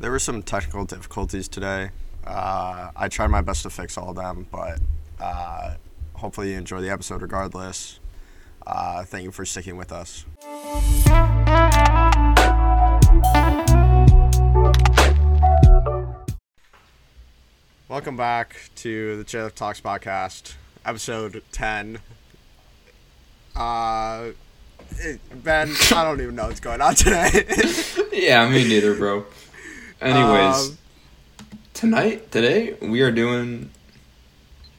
There were some technical difficulties today. Uh, I tried my best to fix all of them, but uh, hopefully you enjoy the episode regardless. Uh, thank you for sticking with us. Welcome back to the Chair Talks podcast, episode 10. Uh, it- ben, I don't even know what's going on today. Yeah, me neither, bro. Anyways, Um, tonight, today, we are doing,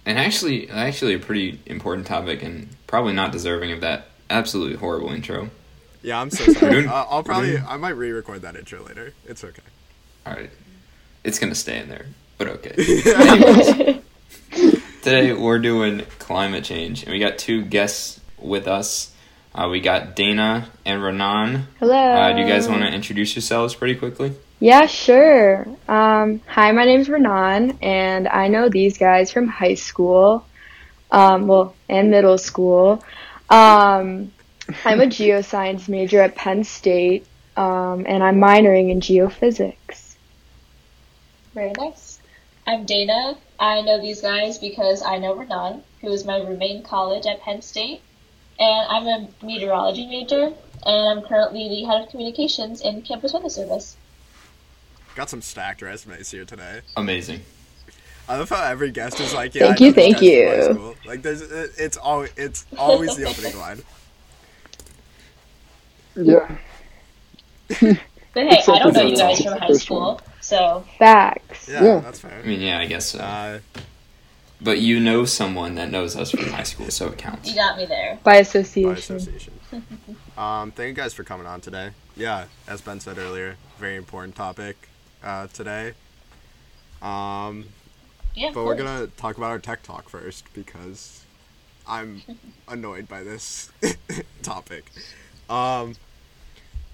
and actually, actually a pretty important topic, and probably not deserving of that absolutely horrible intro. Yeah, I'm so sorry. doing- Uh, I'll probably, doing- I might re-record that intro later. It's okay. All right, it's gonna stay in there, but okay. Anyways, today we're doing climate change, and we got two guests with us. Uh, we got Dana and Renan. Hello. Uh, do you guys want to introduce yourselves pretty quickly? Yeah, sure. Um, hi, my name's Renan, and I know these guys from high school, um, well, and middle school. Um, I'm a geoscience major at Penn State, um, and I'm minoring in geophysics. Very nice. I'm Dana. I know these guys because I know Renan, who is my roommate in college at Penn State. And I'm a meteorology major, and I'm currently the head of communications in Campus Weather Service. Got some stacked resumes here today. Amazing. I love how every guest is like, "Yeah, Thank I you, thank guy's from high you. Like, there's, it- it's always, it's always the opening line. Yeah. But hey, I don't know you guys from high school, so Facts. Yeah, Yeah. that's fair. I mean, yeah, I guess so. Uh, But you know someone that knows us from high school, so it counts. you got me there. By association. by association. association. Um, thank you guys for coming on today. Yeah, as Ben said earlier, very important topic uh, today. Um, Yeah, but we're gonna talk about our tech talk first because I'm annoyed by this topic. Um,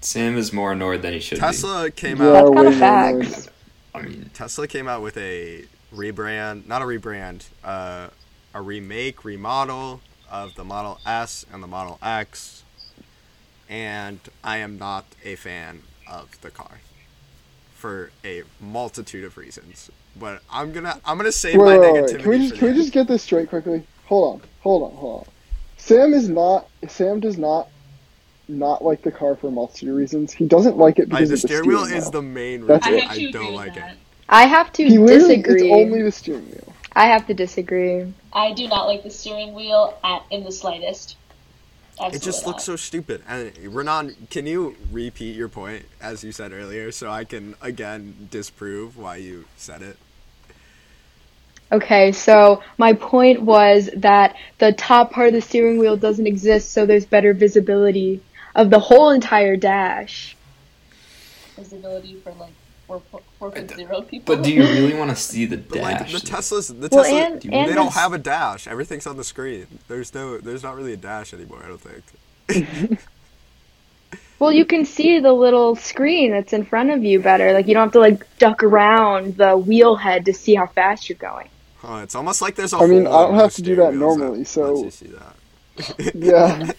Sam is more annoyed than he should Tesla came Yeah, out. That's kind way of facts. I mean, Tesla came out with a rebrand, not a rebrand, uh, a remake, remodel of the Model S and the Model X, and I am not a fan of the car for a multitude of reasons. But I'm gonna I'm gonna save my Wait, wait, negativity wait. Can we just for can we just get this straight quickly? Hold on, hold on, hold on. Sam is not. Sam does not not like the car for a multitude of reasons. He doesn't like it end. Like, because the of the steering wheel is the main That's reason it. I I, have to agree don't like that. it. I have to He disagree. it's only the steering wheel. I have to disagree. I do not like the steering wheel at in the slightest. Absolutely It just not. looks so stupid. And Renan, can you repeat your point as you said earlier, so I can again disprove why you said it? Okay, so my point was that the top part of the steering wheel doesn't exist, so there's better visibility of the whole entire dash. visibility for like 4, 4.0 people. but do you really want to see the But like dash? the Teslas, the Well, Tesla, and- they and don't have a dash. Everything's on the screen. There's no, there's not really a dash anymore. I don't think. Well, you can see the little screen that's in front of you better. Like you don't have to like duck around the wheel head to see how fast you're going. Huh, it's almost like there's a. I mean, I don't have to do that wheels normally, so- you see that. Yeah.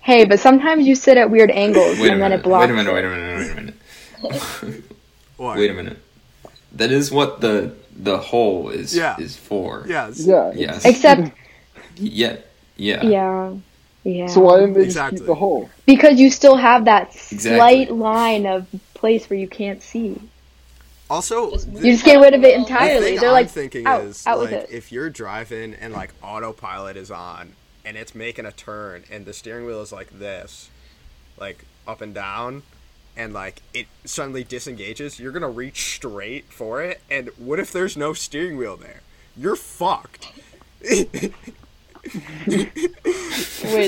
Hey, but sometimes you sit at weird angles wait a and then minute. it blocks. Wait a minute. Wait a minute. Wait a minute. What? wait a minute. That is what the the hole is Yeah. is for. Yes. Yeah. Yes. Except, Yeah. Yeah. yeah, yeah. So why didn't they Exactly. just keep the hole? Because you still have that Exactly. slight line of place where you can't see. Also, Just the- You just get rid of it The The entirely. thing They're I'm like, thinking out, is out like if you're driving and like autopilot is on and it's making a turn and the steering wheel is like this, like up and down, and like it suddenly disengages, you're gonna reach straight for it. And what if there's no steering wheel there? You're fucked. wait,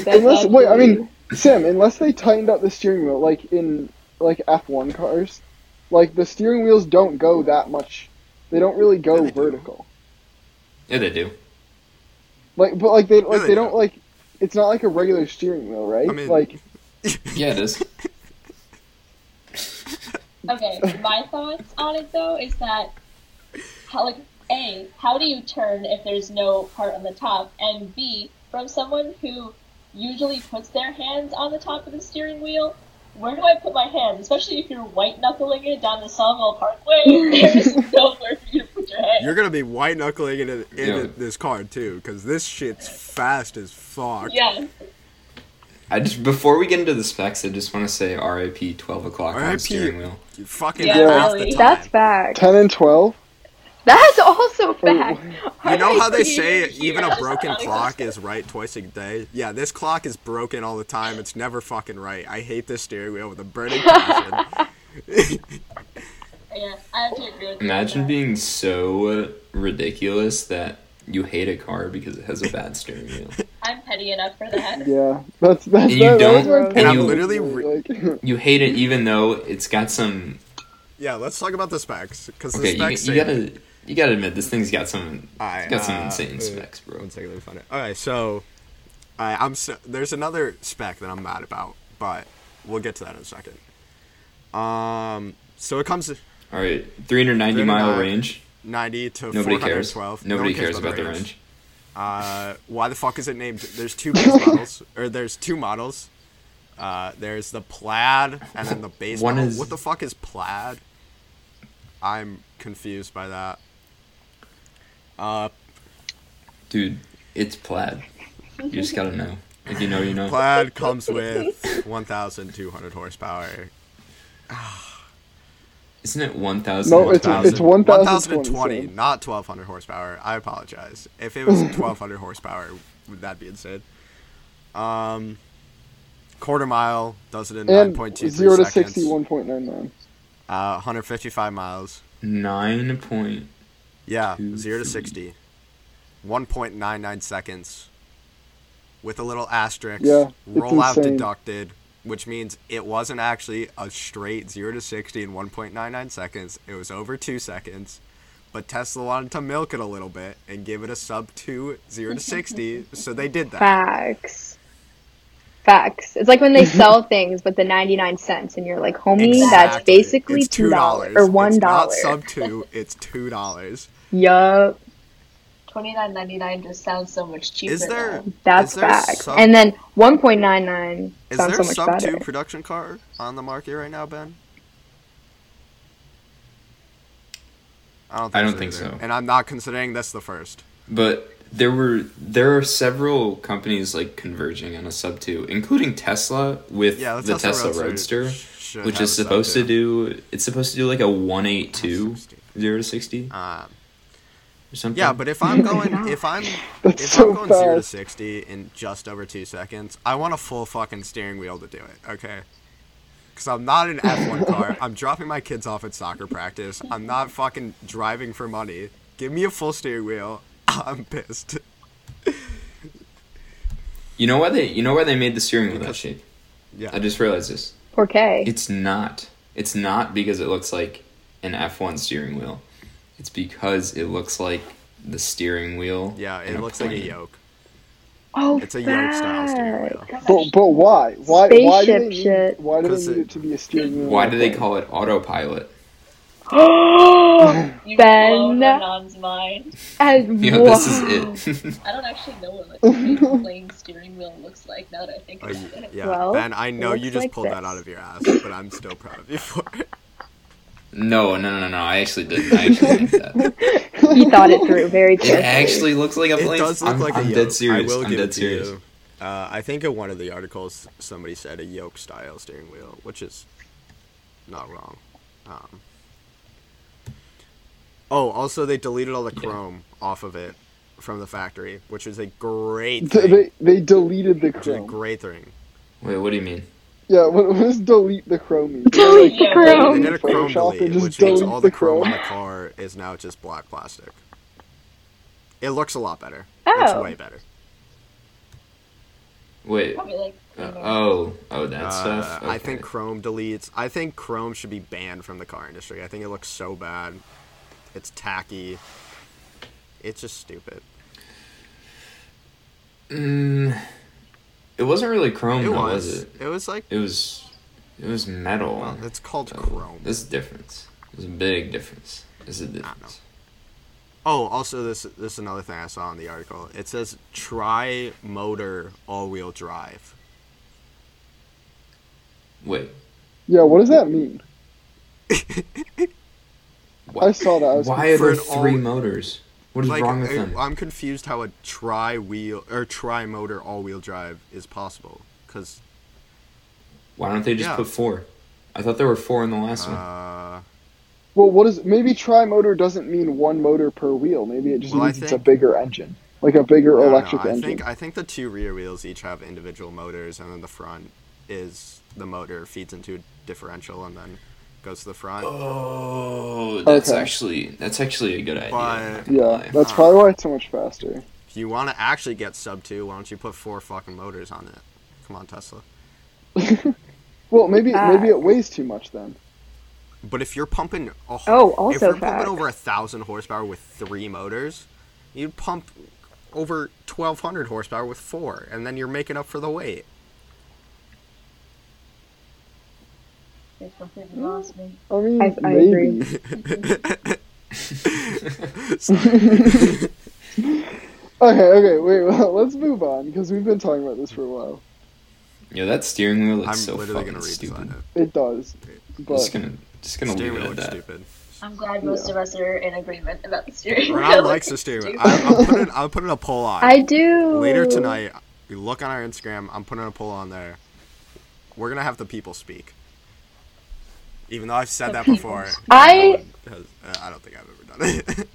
that's Unless wait, I mean, Sam, unless they tightened up the steering wheel like in like F1 cars, like the steering wheels don't go that much. They don't really go Yeah, they do. vertical. Yeah, they do. Like, but like they like they they don't do. like. It's not like a regular steering wheel, right? I mean- like, Yeah, it is. Okay, my thoughts on it though is that how like A, how do you turn if there's no part on the top? And B, from someone who usually puts their hands on the top of the steering wheel, where do I put my hands? Especially if you're white knuckling it down the Sawmill Parkway, there's nowhere for you to put your hands. You're gonna be white knuckling into, in Yeah. this car too, because this shit's fast as fuck. Yeah. I just before we get into the specs, I just want to say RIP twelve o'clock on RIP. the steering wheel. You fucking Yeah, half really. the time. That's fact. 10 and 12? That's also oh. fact. You know how they say even a broken clock is right twice a day? Yeah, this clock is broken all the time. It's never fucking right. I hate this steering wheel with a burning passion. Yeah, I have to agree. Imagine being so ridiculous that you hate a car because it has a bad steering wheel. I'm petty enough for that. Yeah. That's, that's, And you that, don't- that and point. I'm literally Like, You hate it even though it's got some. yeah, let's talk about the specs because Okay, the you, specs. you say- gotta you gotta admit this thing's got some. Alright, It's got some uh, insane uh, specs, bro. One second, let me find it. Okay, so I, I'm so, there's another spec that I'm mad about, but we'll get to that in a second. Um, so it comes to All right, 390 mile range. 90 to Nobody 412. No Nobody one cares about the range. Uh, why the fuck is it named? There's two base models, or there's two models. Uh, there's the plaid and then the base One model. is- What the fuck is plaid? I'm confused by that. Uh, Dude, it's plaid. You just gotta know. If you know, you know. plaid comes with 1,200 horsepower. Isn't it 1,000? No, it's- 1,000? it's 1,020, 1,020, not 1,200 horsepower. I apologize. If it was 1,200 horsepower, would that be insane? Um, quarter mile does it in and 9.23 0 to seconds. 60, 1.99. Uh, 155 miles. Nine point. Yeah, 0 to three. 60. 1.99 seconds. With a little asterisk. Yeah, it's rollout insane. deducted, which means it wasn't actually a straight 0 to 60 in 1.99 seconds. It was over 2 seconds. But Tesla wanted to milk it a little bit and give it a sub 2 0 to 60, so they did that. Facts. Facts. It's like when they sell things but the 99 cents and you're like, homie, that's Exactly. basically It's $2 or $1. It's not sub 2, it's $2. Yup. Twenty nine ninety nine just sounds so much cheaper. Is there now. That's is there facts. sub- And then 1.99 Is sounds there so a much sub better. two production car on the market right now, Ben? I don't think, I don't so, think either. so. And I'm not considering this the first. But there were there are several companies like converging on a sub two, including Tesla with Yeah, the Tesla, Roadster, should which is supposed to do it's supposed to do like a one eight two zero to sixty Um, or something. yeah, but if I'm going, if I'm, if so I'm going zero to sixty in just over two seconds, I want a full fucking steering wheel to do it. Okay. Because I'm not an F1 car. I'm dropping my kids off at soccer practice. I'm not fucking driving for money. Give me a full steering wheel. I'm pissed. you know why they you know why they made the steering wheel that shape? Yeah. I just realized this. 4K. It's not. It's not because it looks like an F one steering wheel. It's because it looks like the steering wheel. Yeah, it looks like a yoke. oh, It's a yoke style steering wheel. But, but why? Why? why do they Spaceship need, shit. Why do they 'Cause need it- it to be a steering wheel? Why do they call it autopilot? You Ben. blown Renan's mind. And You know, this is it. I don't actually know what like, a plain steering wheel looks like now that I think about y- it. yeah, Well, Ben, I know you just like pulled that out of your ass, but I'm still proud of you for it. No, no, no, no. I actually didn't. I actually think that. he thought it through very It actually looks like a It does look I'm, like a I'm yoke. dead serious. I will I'm give dead it to serious. you. Uh, I think in one of the articles somebody said a yoke style steering wheel, which is not wrong. Um, oh, also they deleted all the chrome off of it from the factory, which is a great thing. They they deleted the which is a chrome. great thing. Wait, what do you mean? Yeah, what, what does delete the chrome mean? Delete the chrome. They did a chrome Photoshop delete, which means all the the chrome on the car is now just black plastic. It looks a lot better. Oh. It's way better. Wait. Like Uh, oh, oh, that Uh, stuff. I think Chrome deletes. I think Chrome should be banned from the car industry. I think it looks so bad. It's tacky. It's just stupid. Mm, it wasn't really chrome, it though, was. was it? It was like. It was. It was metal. Well, it's called So, Chrome. There's a difference. There's a big difference. There's a difference. Oh, also this this is another thing I saw in the article. It says tri motor all wheel drive. Wait, Yeah, what does that mean? I saw that. I was Why are there an all- three motors? What is like, wrong with I- them? I'm confused how a tri wheel or tri motor all wheel drive is possible. Because Why don't they just Yeah. put four? I thought there were four in the last one. uh, Well, what is maybe tri-motor doesn't mean one motor per wheel. Maybe it just Well, I means it's a bigger engine, like a bigger I don't know, electric I engine. think I think the two rear wheels each have individual motors, and then the front is the motor feeds into a differential and then goes to the front. Oh, that's Okay. actually that's actually a good idea. But- I'm not gonna yeah, that's probably why it's so much faster. If you want to actually get sub two, why don't you put four fucking motors on it? Come on, Tesla. Well, maybe ah. maybe it weighs too much then. But if you're pumping, a, Oh, also if you're pumping over a thousand horsepower with three motors, you'd pump over twelve hundred horsepower with four, and then you're making up for the weight. They completely lost me. I mean, I- I agree. Okay, okay, wait. Well, let's move on because we've been talking about this for a while. Yeah, that steering wheel looks I'm so literally fucking gonna stupid. it. It does, Just gonna just gonna Steering leave wheel it at that. stupid. I'm glad most Yeah. of us are in agreement about the steering wheel. Renan likes the steering wheel. I, I'm putting I'm putting a poll on. I do. Later tonight, we look on our Instagram. I'm putting a poll on there. We're gonna have the people speak. Even though I've said that people before. I no has, uh, I don't think I've ever done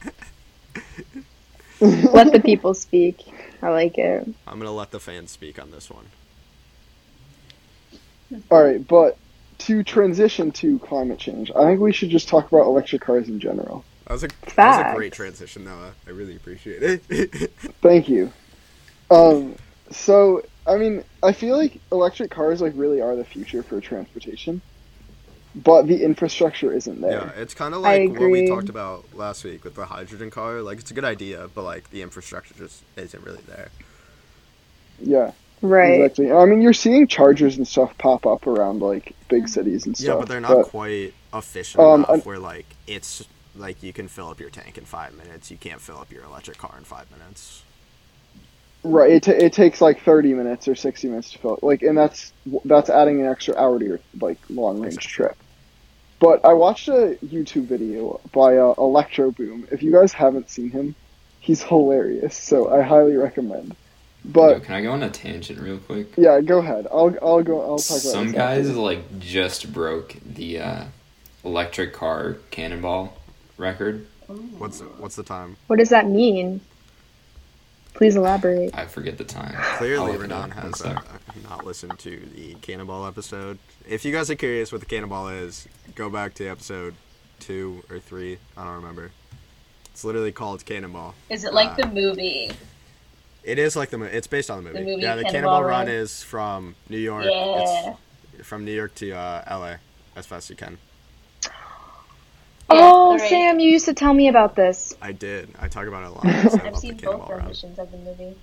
it. Let the people speak. I like it. I'm gonna let the fans speak on this one. all right. But to transition to climate change, I think we should just talk about electric cars in general. That was a that was a great transition, Noah. I really appreciate it. Thank you. Um, so I mean, I feel like electric cars like really are the future for transportation, but the infrastructure isn't there. yeah, it's kind of like what we talked about last week with the hydrogen car. Like, it's a good idea, but like the infrastructure just isn't really there. Yeah, Right. exactly. I mean, you're seeing chargers and stuff pop up around like big cities and stuff. Yeah, but they're not quite efficient Um, enough un- where like it's like you can fill up your tank in five minutes. You can't fill up your electric car in five minutes. Right. It, ta it takes like 30 minutes or 60 minutes to fill it. Like, and that's that's adding an extra hour to your like long range trip. But I watched a YouTube video by uh, Electro Boom. If you guys haven't seen him, he's hilarious. So I highly recommend. Yo, But can I go on a tangent real quick? yeah, go ahead. I'll I'll go. I'll talk about Some guys after. like just broke the uh, electric car cannonball record. What's what's the time? What does that mean? Please elaborate. I forget the time. Clearly, I'll look it Renan has uh, not listened to the Cannonball episode. If you guys are curious what the Cannonball is, go back to episode two or three. I don't remember. It's literally called Cannonball. Is it like Uh, the movie? It is like the movie. It's based on the movie. The movie yeah, the Cannonball Cannonball Run Run? is from New York. Yeah. It's from New York to uh, LA as fast as you can. Oh, the race. Sam, you used to tell me about this. I did. I talk about it a lot. I said I've seen both Cannonball Run. of the movie.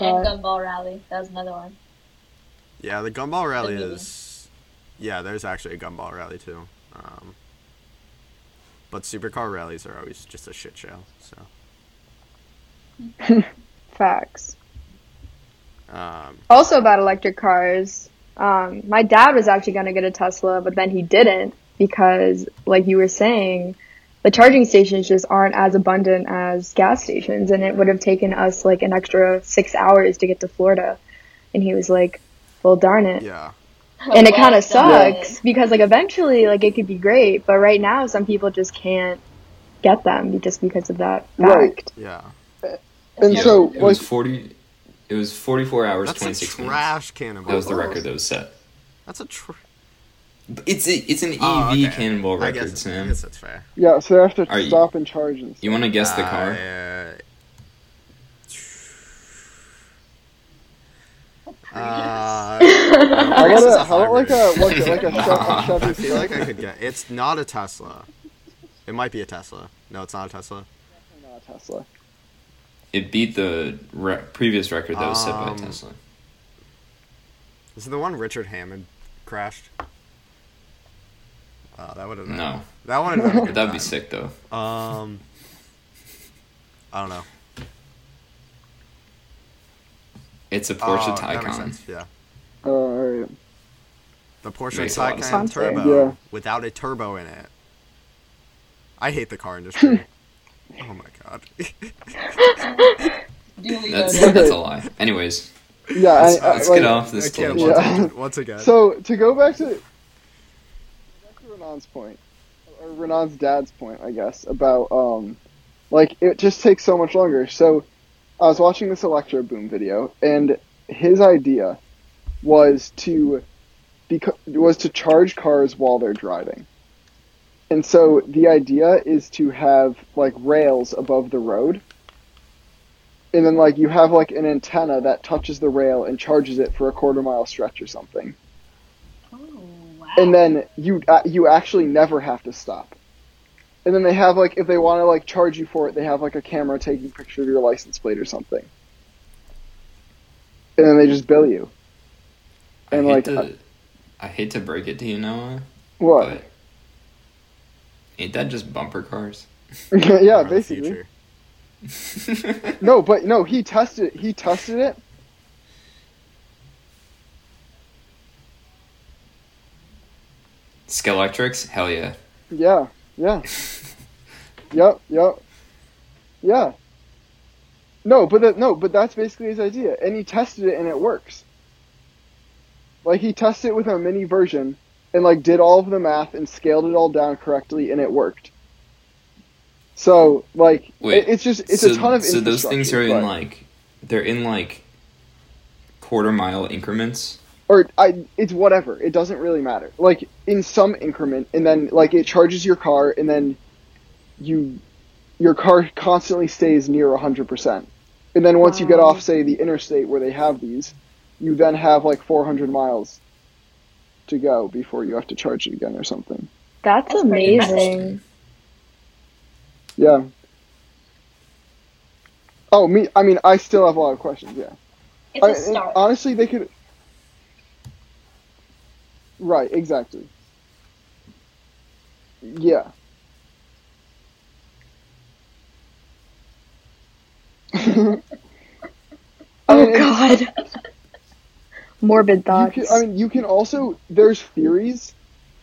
Uh, And Gumball Rally. That was another one. Yeah, the Gumball Rally movie. is. Yeah, there's actually a Gumball Rally too. Um, but supercar rallies are always just a shit show. So, Facts. um, Also about electric cars. Um, my dad was actually going to get a Tesla, but then he didn't because, like you were saying, the charging stations just aren't as abundant as gas stations, and it would have taken us like an extra six hours to get to Florida. And he was like, "Well, darn it." yeah, and it kind of sucks because like eventually like it could be great but right now some people just can't get them just because of that fact. Right. yeah. And Yeah, so, it like, was forty. It was forty-four hours, That's a twenty-six minutes. trash Cannonball. That was the record that was set. That's a tr- But It's a, it's an EV Oh, okay. cannonball I record, guess, I Sam. guess that's fair. yeah, so they have to Are you- stop and charge and stuff. You want to guess the car? Uh, Uh, I gotta, how about like a, hybrid. what, like a Chevy, Chevy I feel like I could get. It's not a Tesla. It might be a Tesla. No, it's not a Tesla. Not a Tesla. It beat the re- previous record that was set by Um, Tesla. Is it the one Richard Hammond crashed? Oh, that would have No. That one would have But that'd be sick though. Um, I don't know. It's a Porsche Oh, Taycan. Yeah. Uh, alright. The Porsche Makes a lot of Taycan. Turbo Yeah. without a turbo in it. I hate the car industry. oh my god. That's that's a lie. Anyways, Yeah, let's, I, let's like, get off this I can't once, Yeah. again, once again. So to go back to Renan's point, or Renan's dad's point, I guess about um, like it just takes so much longer. So I was watching this Electro Boom video, and his idea was to beca- was to charge cars while they're driving. And so the idea is to have like rails above the road. And then like you have like an antenna that touches the rail and charges it for a quarter mile stretch or something. And then you uh, you actually never have to stop. And then they have like if they want to like charge you for it, they have like a camera taking a picture of your license plate or something. And then they just bill you. I And hate like to, uh, I hate to break it to you, Noah, what? but ain't that just bumper cars? yeah, basically. No, but no, he tested he tested it. Scalextrics, hell yeah. Yeah, yeah. yep, yep. Yeah. No, but that, no, but that's basically his idea, and he tested it and it works. Like he tested it with a mini version, and like did all of the math and scaled it all down correctly, and it worked. So like, Wait, it, it's just it's so, a ton of so those things are infrastructure, in but- like they're in like quarter mile increments. Or I, it's whatever. It doesn't really matter. Like in some increment, and then like it charges your car, and then you, your car constantly stays near hundred percent. And then once you get off, say the interstate where they have these, you then have like four hundred miles to go before you have to charge it again or something. That's, That's amazing. Yeah. Oh, me. I mean, I still have a lot of questions. Yeah. it's I- a and start. honestly, they could. Right, exactly. Yeah. Oh mean, god. Morbid You thoughts. can, I mean, you can also. There's theories.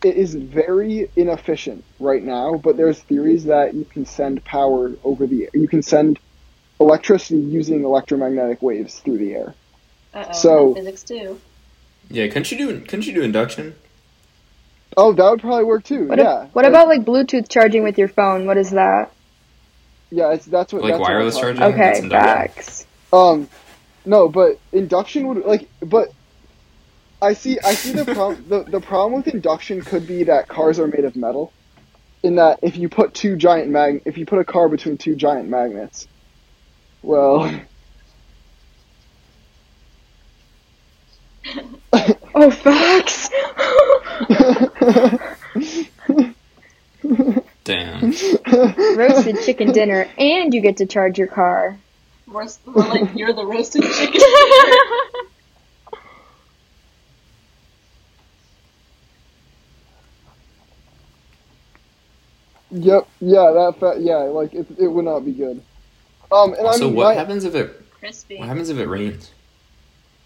It is very inefficient right now, but there's theories that you can send power over the. You can send electricity using electromagnetic waves through the air. Uh-oh, so- physics too. Yeah, couldn't you do couldn't you do induction? Oh, that would probably work too. what, yeah. ab- what Like, about like Bluetooth charging with your phone? What is that? Yeah, it's that's what. Like that's wireless talking charging? Okay, that's induction. facts. Um, no, but induction would like, but I see, I see the problem. the the problem with induction could be that cars are made of metal, in that if you put two giant mag, if you put a car between two giant magnets, well, Oh, facts. Damn. Roasted chicken dinner, and you get to charge your car. More, more like you're the roasted chicken. yep, yeah, that fa- yeah, like it, it would not be good. Um, and Also, I mean, So what my- happens if it Crispy. what happens if it rains?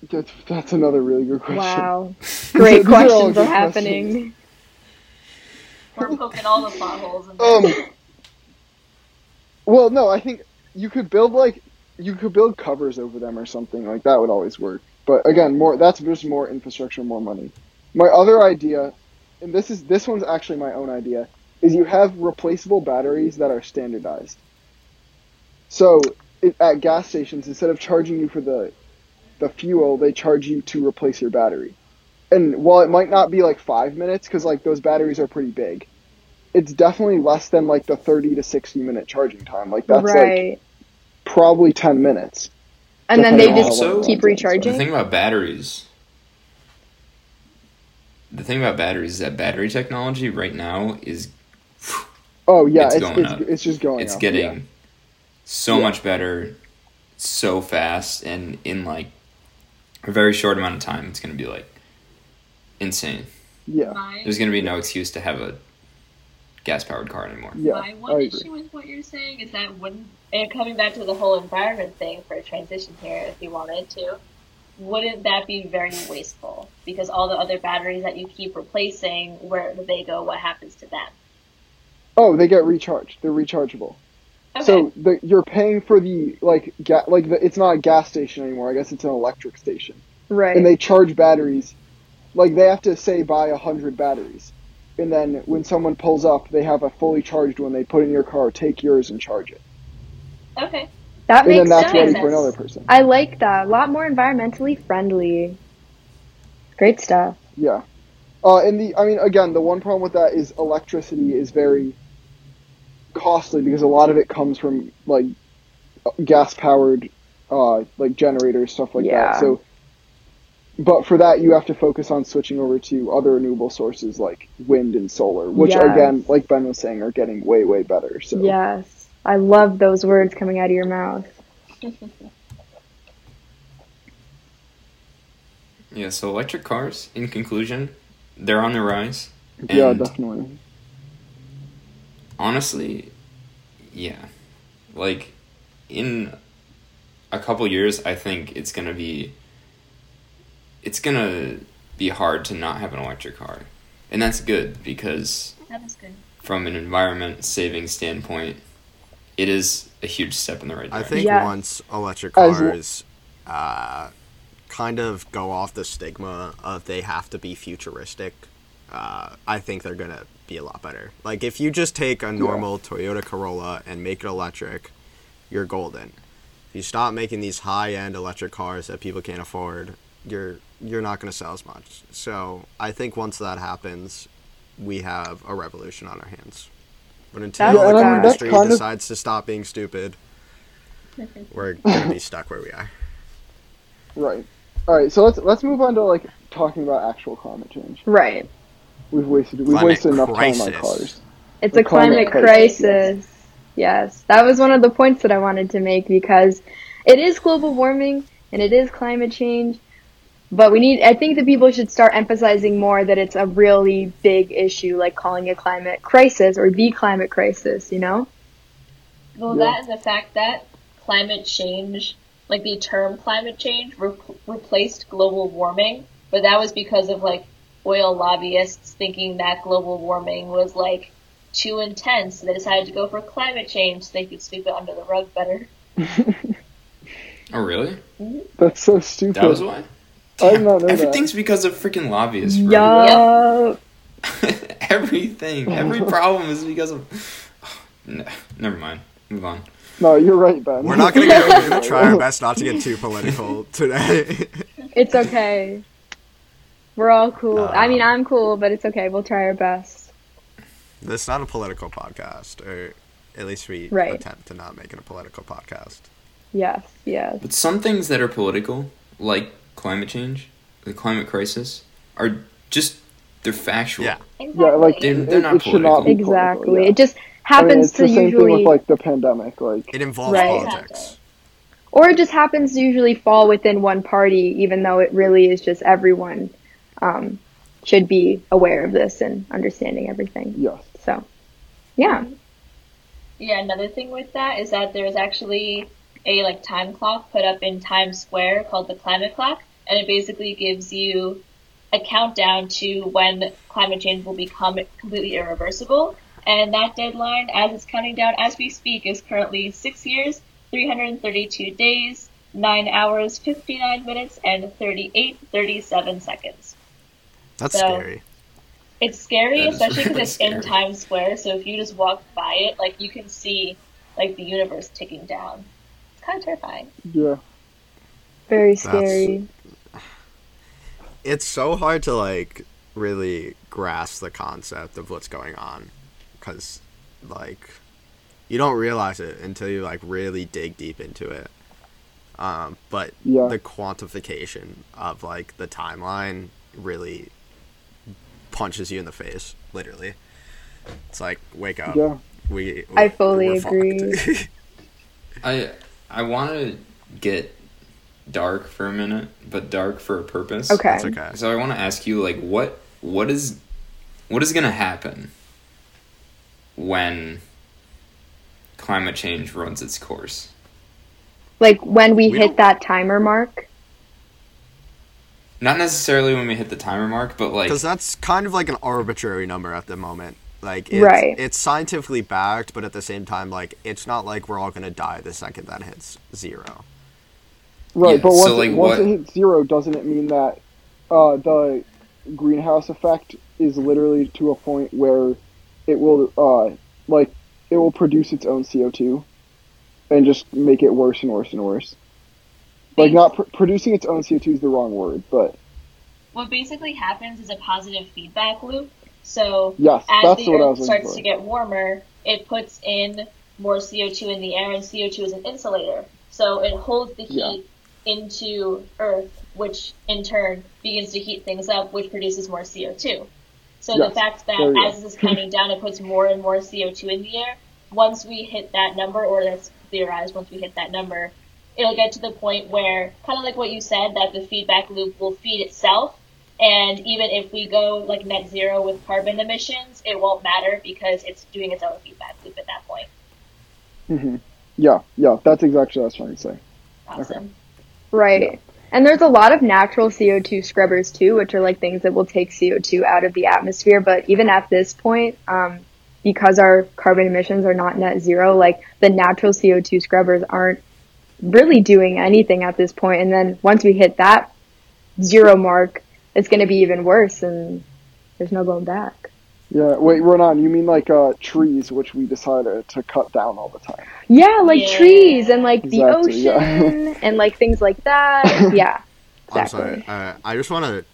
That's, that's another really good question. Wow. Great These are all questions are happening. We're poking all the potholes in Um, well, no, I think you could build like you could build covers over them or something like that would always work. But again, more that's just more infrastructure, more money. My other idea, and this is this one's actually my own idea, is you have replaceable batteries that are standardized. So it, at gas stations, instead of charging you for the the fuel, they charge you to replace your battery. And while it might not be like five minutes, because like those batteries are pretty big, it's definitely less than like the thirty to sixty minute charging time. Like that's like probably ten minutes. and then they just on keep recharging. runs, so- The thing about batteries. The thing about batteries is that battery technology right now is Oh yeah, It's it's going it's, up. it's just going. it's up, getting yeah. so Yeah. much better so fast and in like a very short amount of time it's going to be like insane Yeah, my, there's going to be no excuse to have a gas powered car anymore yeah. my I one agree. issue with what you're saying is that when and coming back to the whole environment thing for a transition here, if you wanted to, wouldn't that be very wasteful? Because all the other batteries that you keep replacing, where do they go? What happens to them? Oh, they get recharged. They're rechargeable. Okay. So the, you're paying for the like ga- like the, it's not a gas station anymore. I guess it's an electric station, Right. and they charge batteries. Like they have to say buy a hundred batteries, and then when someone pulls up, they have a fully charged one. They put in your car, take yours, and charge it, okay. that and then makes that's sense. ready sense. for another person. I like that. A lot more environmentally friendly. Great stuff. Yeah. Uh, and the, I mean, again, the one problem with that is electricity is very costly because a lot of it comes from like gas powered, uh, like generators, stuff like Yeah. that. So, but for that, you have to focus on switching over to other renewable sources like wind and solar, which Yes. again, like Ben was saying, are getting way, way better. So, Yes. I love those words coming out of your mouth. Yeah, so electric cars, in conclusion, they're on the rise. yeah, definitely. Honestly, yeah. Like, in a couple years, I think it's gonna be. It's gonna be hard to not have an electric car. And that's good because, That is good. from an environment saving standpoint, it is a huge step in the right direction. I think Yes. once electric As- cars uh, kind of go off the stigma of they have to be futuristic, uh, I think they're gonna be a lot better. Like if you just take a normal Toyota Corolla and make it electric, you're golden. If you stop making these high-end electric cars that people can't afford, you're you're not gonna sell as much. So I think once that happens, we have a revolution on our hands. But until That's the car Yeah, and I mean, that's industry kind of- decides to stop being stupid, we're gonna be stuck where we are. Right. All right. So let's let's move on to like talking about actual climate change. Right. We've wasted we've Climate wasted enough time on cars. It's The a climate, climate crisis. crisis, Yes. That was one of the points that I wanted to make because it is global warming and it is climate change. But we need I think that people should start emphasizing more that it's a really big issue, like calling it climate crisis or the climate crisis, you know? Well, Yeah. that and the fact that climate change, like the term climate change, re- replaced global warming, but that was because of like oil lobbyists thinking that global warming was like too intense. So they decided to go for climate change so they could sweep it under the rug better. Oh, really? Mm-hmm. That's so stupid. That was why? I did not know that. Everything's because of freaking lobbyists, bro. Yup. Everything. Every problem is because of. No, never mind. Move on. No, you're right, Ben. We're not gonna get. We're gonna try our best not to get too political today. It's okay. We're all cool. I mean, I'm cool, but it's okay. We'll try our best. this is not a political podcast, or at least we Right. attempt to not make it a political podcast. Yes, yes. But some things that are political, like climate change, the climate crisis, are just they're factual. Yeah. Yeah, like They're- they're not it should not be political, Exactly. yeah. It just I mean, happens it's the to same thing usually with like the pandemic. Like, It involves Right. politics. or it just happens to usually fall within one party, even though it really is just everyone um, should be aware of this and understanding everything. yes, So, yeah. Yeah, another thing with that is that there's actually a like time clock put up in Times Square called the climate clock, and it basically gives you a countdown to when climate change will become completely irreversible. And that deadline, as it's counting down as we speak, is currently six years, 332 days, 9 hours, 59 minutes, and 38, 37 seconds. That's So- scary. It's scary, That is especially because really it's in. Times Square. So if you just walk by it, like you can see like the universe ticking down. It's kind of terrifying. yeah, Very That's- scary. It's so hard to like really grasp the concept of what's going on, because like you don't realize it until you like really dig deep into it. Um, but yeah, the quantification of like the timeline really punches you in the face, literally. It's like wake up. yeah. We, I fully agree. I I want to get dark for a minute, but dark for a purpose. Okay. That's okay. So I want to ask you, like, what what is what is gonna happen when climate change runs its course? Like when we, We hit that timer mark. Not necessarily when we hit the timer mark, but like because that's kind of like an arbitrary number at the moment. Like it's, Right. it's scientifically backed, but at the same time, like it's not like we're all gonna die the second that hits zero. Right, Yeah, but once, so, like, it, once what- it hits zero, doesn't it mean that uh, the greenhouse effect is literally to a point where it will, uh, like, it will produce its own CO two, and just make it worse and worse and worse. Like, not pr- producing its own CO two is the wrong word, but What basically happens is a positive feedback loop. So yes, as the Earth starts for. to get warmer, it puts in more CO2 in the air, and CO2 is an insulator. So it holds the Yeah. heat into Earth, which in turn begins to heat things up, which produces more CO2. So Yes, the fact that as this is counting down, it puts more and more CO2 in the air. Once we hit that number, or that's theorized, once we hit that number, it'll get to the point where, kind of like what you said, that the feedback loop will feed itself. And even if we go like net zero with carbon emissions, it won't matter because it's doing its own feedback loop at that point. hmm Yeah, yeah, that's exactly what I was trying to say. Awesome. Right. And there's a lot of natural CO2 scrubbers too, which are like things that will take CO2 out of the atmosphere. But even at this point, um, because our carbon emissions are not net zero, like the natural CO2 scrubbers aren't really doing anything at this point. And then once we hit that zero mark, it's going to be even worse and there's no going back. Yeah, wait, Renan, you mean like uh, trees, which we decided to cut down all the time? Yeah, like Yeah. trees and like the Exactly, yeah. ocean and like things like that. Yeah. I'm Exactly. sorry. Uh, I just want to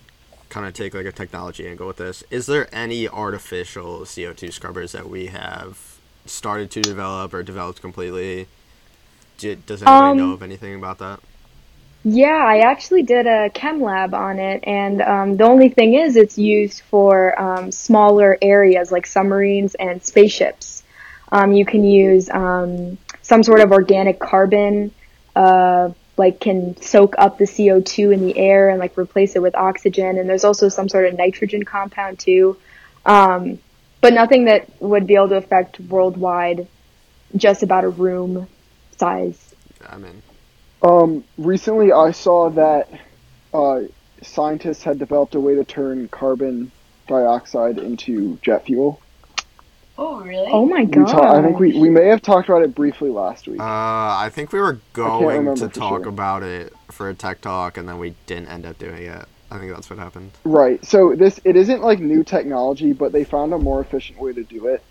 kind of take like a technology angle with this. Is there any artificial CO2 scrubbers that we have started to develop or developed completely? Do, does anybody Um, know of anything about that? Yeah, I actually did a chem lab on it, and um, the only thing is it's used for um, smaller areas like submarines and spaceships. Um, you can use um, some sort of organic carbon, uh, like can soak up the CO2 in the air and like replace it with oxygen, and there's also some sort of nitrogen compound too. Um, but nothing that would be able to affect worldwide, just about a room size. I mean, Um, recently I saw that uh, scientists had developed a way to turn carbon dioxide into jet fuel. Oh, really? Oh my god! ta- I think we, we may have talked about it briefly last week. uh, I think we were going to talk sure. about it for a tech talk, and then we didn't end up doing it. I think that's what happened. Right. So this it isn't like new technology, but they found a more efficient way to do it.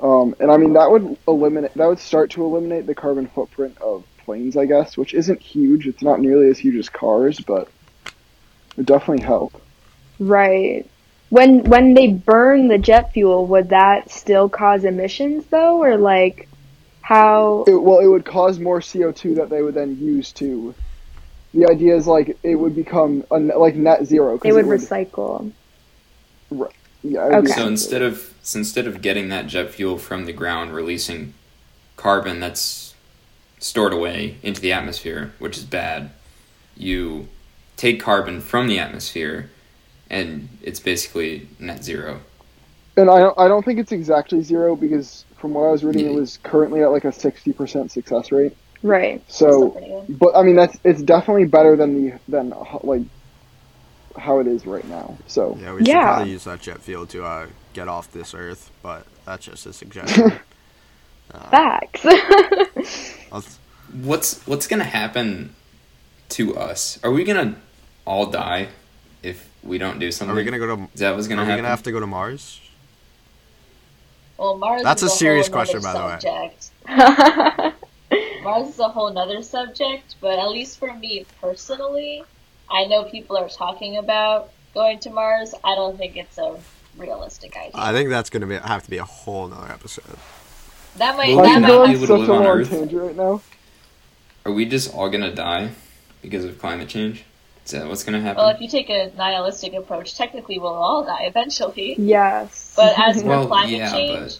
Um, and I mean that would eliminate that would start to eliminate the carbon footprint of planes, I guess, which isn't huge. It's not nearly as huge as cars, but it would definitely help. Right. When when they burn the jet fuel, would that still cause emissions though, or like how? It, well, it would cause more CO two that they would then use to. The idea is like it would become a, net- like net zero. 'cause It would would recycle. yeah, it would be- Okay. So instead of so instead of getting that jet fuel from the ground, releasing carbon that's stored away into the atmosphere, which is bad, you take carbon from the atmosphere, and it's basically net zero. And I don't, I don't think it's exactly zero because from what I was reading, it was currently at like a sixty percent success rate. Right. So, but I mean that's it's definitely better than the than like how it is right now. So Yeah, we should Yeah. probably use that jet fuel to uh, get off this earth, but that's just a suggestion. Uh, Facts. What's what's gonna happen to us? Are we gonna all die if we don't do something? are we gonna go to? Is that what's Are gonna we happen? gonna have to go to Mars? Well, Mars That's is a serious question, by the way. subject. Mars is a whole nother subject, but at least for me personally, I know people are talking about going to Mars. I don't think it's a realistic idea. I think that's gonna be have to be a whole nother episode. that might Well, I'm we that not going might able to such live a on long Earth? tangent right now. Are we just all gonna die because of climate change? Is that what's gonna happen? Well, if you take a nihilistic approach, technically we'll all die eventually. yes. But as for Well, climate yeah, change,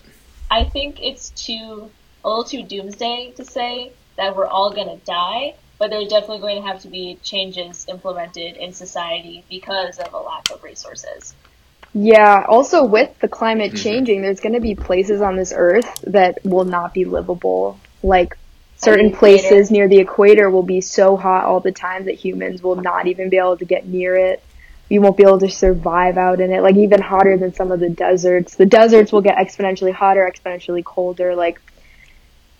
I think it's too a little too doomsday to say that we're all gonna die. But there's definitely going to have to be changes implemented in society because of a lack of resources. Yeah, also with the climate Mhm. changing, there's going to be places on this earth that will not be livable. Like certain places near the equator will be so hot all the time that humans will not even be able to get near it. you won't be able to survive out in it. Like even hotter than some of the deserts. The deserts will get exponentially hotter, exponentially colder. Like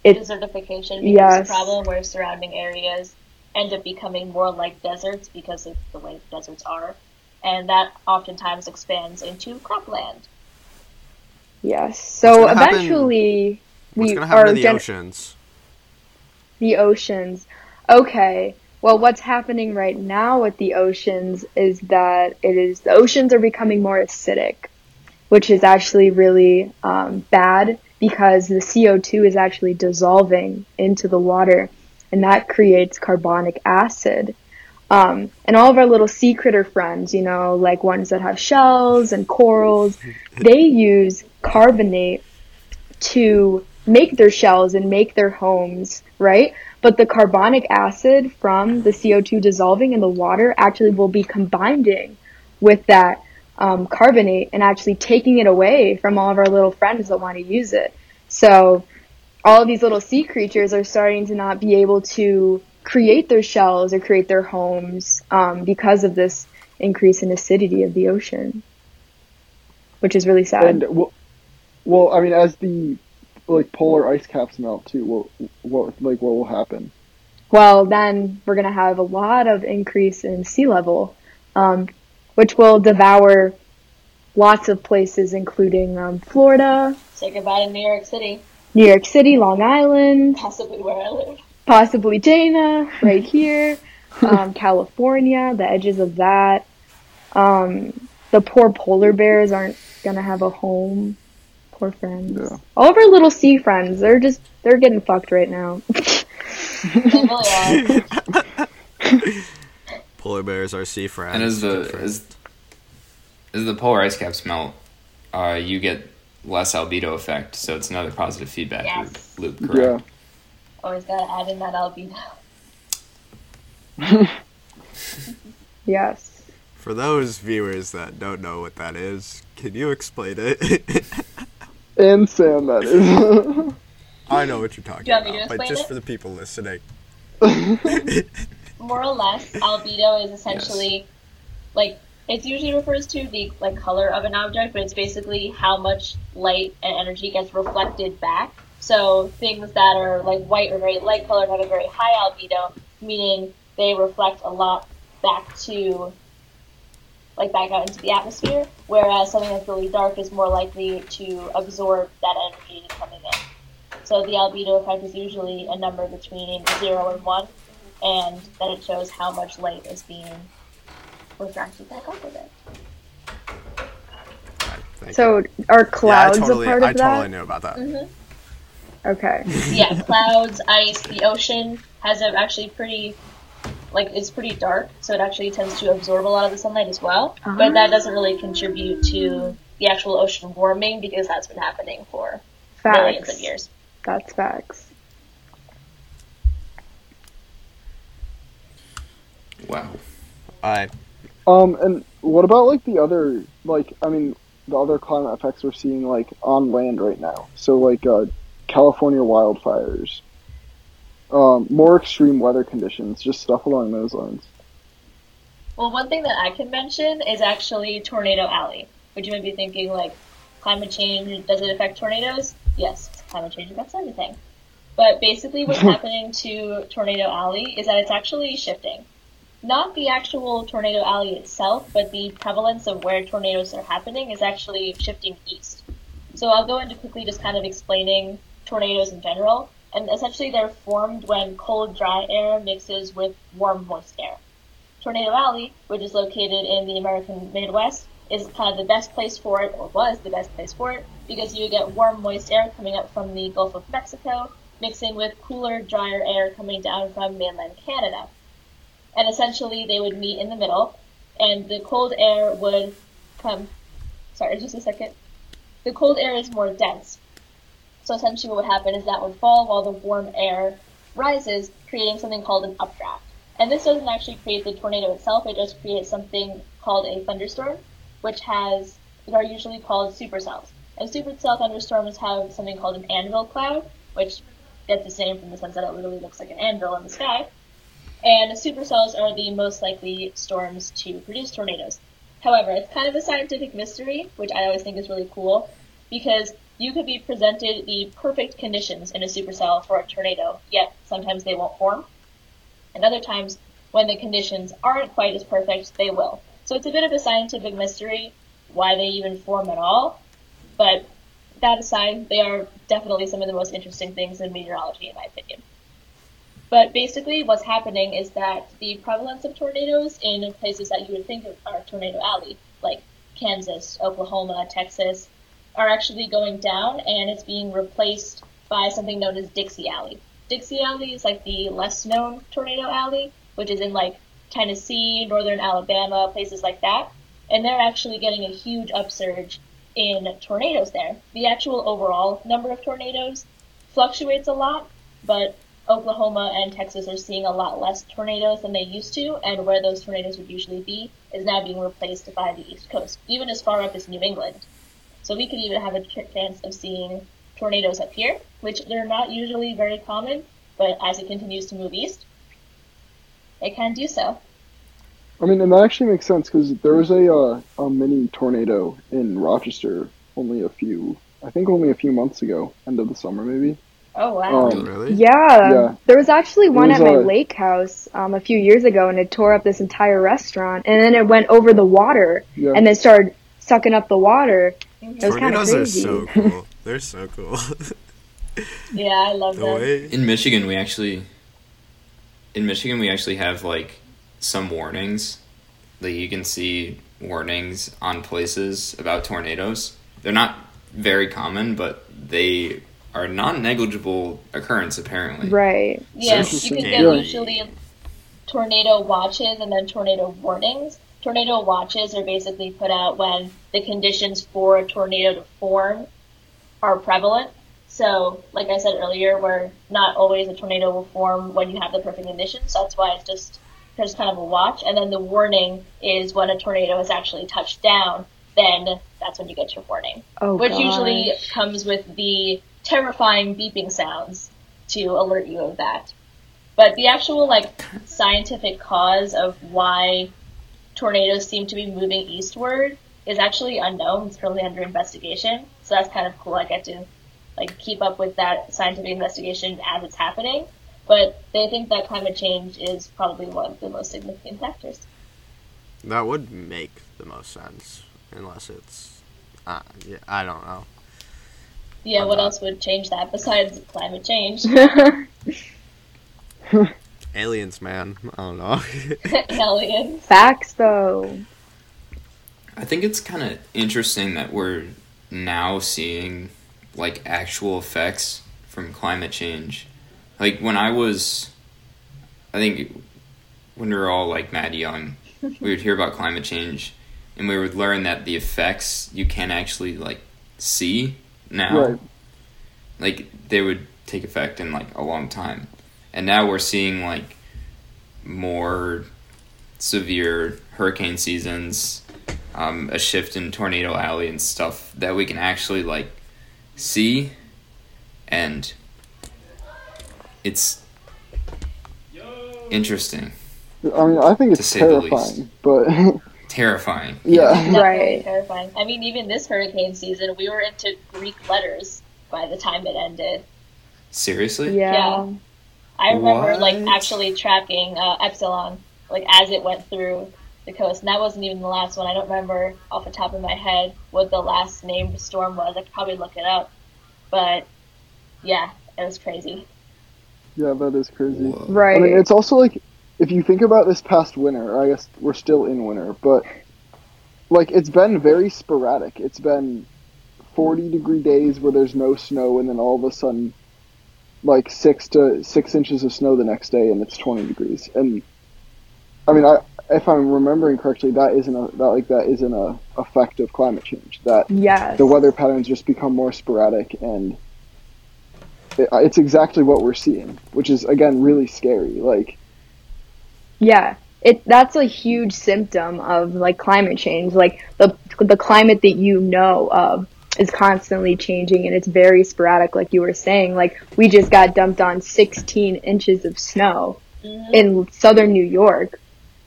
it, Desertification becomes Yes. a problem where surrounding areas end up becoming more like deserts because of the way deserts are. And that oftentimes expands into cropland. yes. So gonna happen- eventually What's we gonna happen are to the gen- oceans? the oceans. Okay. Well, what's happening right now with the oceans is that it is the oceans are becoming more acidic, which is actually really um, bad because the CO2 is actually dissolving into the water, and that creates carbonic acid. Um, and all of our little sea critter friends, you know, like ones that have shells and corals, they use carbonate to make their shells and make their homes, right? But the carbonic acid from the CO2 dissolving in the water actually will be combining with that um, carbonate and actually taking it away from all of our little friends that want to use it. So all of these little sea creatures are starting to not be able to create their shells or create their homes um, because of this increase in acidity of the ocean, which is really sad. And well, well, I mean, as the like polar ice caps melt too, what what like what will happen? well, then we're going to have a lot of increase in sea level, um, which will devour lots of places, including um, Florida, Say goodbye to New York City, New York City, Long Island, possibly where I live. Possibly Dana, right here, um, California, the edges of that. Um, the poor polar bears aren't going to have a home. Poor friends. Yeah. All of our little sea friends, they're just, they're getting fucked right now. They really are. Polar bears are sea friends. And as the Good friends. as, as the polar ice caps melt, uh, you get less albedo effect, so it's another positive feedback Yes. loop, loop, Yeah. Correct? Always gotta add in that albedo. yes. For those viewers that don't know what that is, can you explain it? And Sam, that is. I know what you're talking you want me to about, but just it? for the people listening. more or less, albedo is essentially like it usually refers to the like color of an object, but it's basically how much light and energy gets reflected back. So things that are like white or very light colored have a very high albedo, meaning they reflect a lot back to like back out into the atmosphere, whereas something that's really dark is more likely to absorb that energy coming in. So the albedo effect is usually a number between zero and one, and then it shows how much light is being refracted back off of it. Right, thank So you. are yeah, clouds totally, a part of I of totally that? knew about that. Mm-hmm. Okay. Yeah, clouds, ice, the ocean has a actually pretty like it's pretty dark, so it actually tends to absorb a lot of the sunlight as well. But that doesn't really contribute to the actual ocean warming because that's been happening for millions of years. That's facts. Wow. I um, and what about like the other like I mean the other climate effects we're seeing like on land right now? So like uh, California wildfires, um, more extreme weather conditions, just stuff along those lines. Well, one thing that I can mention is actually Tornado Alley, which you might be thinking like climate change does it affect tornadoes? Yes, climate change affects everything. But basically, what's happening to Tornado Alley is that it's actually shifting. Not the actual Tornado Alley itself, but the prevalence of where tornadoes are happening is actually shifting east. So I'll go into quickly just kind of explaining tornadoes in general. And essentially, they're formed when cold, dry air mixes with warm, moist air. Tornado Alley, which is located in the American Midwest, is kind of the best place for it, or was the best place for it, because you get warm, moist air coming up from the Gulf of Mexico, mixing with cooler, drier air coming down from mainland Canada. And essentially, they would meet in the middle, and the cold air would come. Sorry, just a second. The cold air is more dense. So essentially, what would happen is that would fall while the warm air rises, creating something called an updraft. And this doesn't actually create the tornado itself, it just creates something called a thunderstorm, which has, are usually called supercells. And supercell thunderstorms have something called an anvil cloud, which gets the same from the sense that it literally looks like an anvil in the sky. And supercells are the most likely storms to produce tornadoes. However, it's kind of a scientific mystery, which I always think is really cool, because you could be presented the perfect conditions in a supercell for a tornado, yet sometimes they won't form. And other times, when the conditions aren't quite as perfect, they will. So it's a bit of a scientific mystery why they even form at all. But that aside, they are definitely some of the most interesting things in meteorology, in my opinion. But basically, what's happening is that the prevalence of tornadoes in places that you would think of are tornado alley, like Kansas, Oklahoma, Texas, are actually going down, and it's being replaced by something known as Dixie Alley. Dixie Alley is like the less known tornado alley, which is in like Tennessee, northern Alabama, places like that. And they're actually getting a huge upsurge in tornadoes there. The actual overall number of tornadoes fluctuates a lot, but Oklahoma and Texas are seeing a lot less tornadoes than they used to, and where those tornadoes would usually be is now being replaced by the East Coast, even as far up as New England. So we could even have a chance of seeing tornadoes up here, which they're not usually very common, but as it continues to move east, it can do so. I mean, and that actually makes sense because there was a uh, a mini tornado in Rochester only a few, I think only a few months ago, end of the summer maybe. Oh wow! Um, really? Yeah. Yeah. There was actually one was, at my uh, lake house um, a few years ago, and it tore up this entire restaurant, and then it went over the water, Yeah. and then started sucking up the water. It was Tornadoes are so cool. They're so cool. Yeah, I love the them. way In Michigan, we actually in Michigan we actually have like some warnings. that you can see warnings on places about tornadoes. They're not very common, but they are non-negligible occurrence apparently. Right. Yes, So you can get usually tornado watches and then tornado warnings. Tornado watches are basically put out when the conditions for a tornado to form are prevalent. So, like I said earlier, where not always a tornado will form when you have the perfect conditions. So that's why it's just there's kind of a watch. And then the warning is when a tornado has actually touched down. Then that's when you get your warning Oh, which gosh. usually comes with the terrifying beeping sounds to alert you of that. But the actual like scientific cause of why tornadoes seem to be moving eastward is actually unknown. It's currently under investigation. So that's kind of cool. I get to like keep up with that scientific investigation as it's happening. But they think that climate change is probably one of the most significant factors. that would make the most sense, unless it's. Uh, yeah, I don't know. Yeah, I'm what not- else would change that besides climate change? Aliens, man. I don't know. Aliens. Facts, though. I think it's kind of interesting that we're now seeing like actual effects from climate change. Like when I was, I think when we were all like mad young, we would hear about climate change, and we would learn that the effects you can actually like see now. Right. Like they would take effect in like a long time, and now we're seeing like more severe hurricane seasons um, a shift in tornado alley and stuff that we can actually like see and it's interesting I mean, I think To it's say the terrifying, but terrifying yeah, Definitely Right. terrifying. I mean, even this hurricane season, we were into Greek letters by the time it ended. seriously Yeah. Yeah. I remember like actually tracking uh, Epsilon like as it went through the coast, and that wasn't even the last one. I don't remember off the top of my head what the last named storm was. I could probably look it up, but yeah, it was crazy. yeah, that is crazy. Whoa. Right. I mean, it's also like if you think about this past winter, I guess we're still in winter, but like it's been very sporadic. It's been 40 degree days where there's no snow, and then all of a sudden, like six to six inches of snow the next day, and it's 20 degrees. And I mean, I if I'm remembering correctly, that isn't a that like that isn't a effect of climate change. That yes. the weather patterns just become more sporadic and it, it's exactly what we're seeing which is again really scary like Yeah, it that's a huge symptom of like climate change. Like the the climate that you know of is constantly changing and it's very sporadic like you were saying. Like we just got dumped on 16 inches of snow Mhm. in southern New York.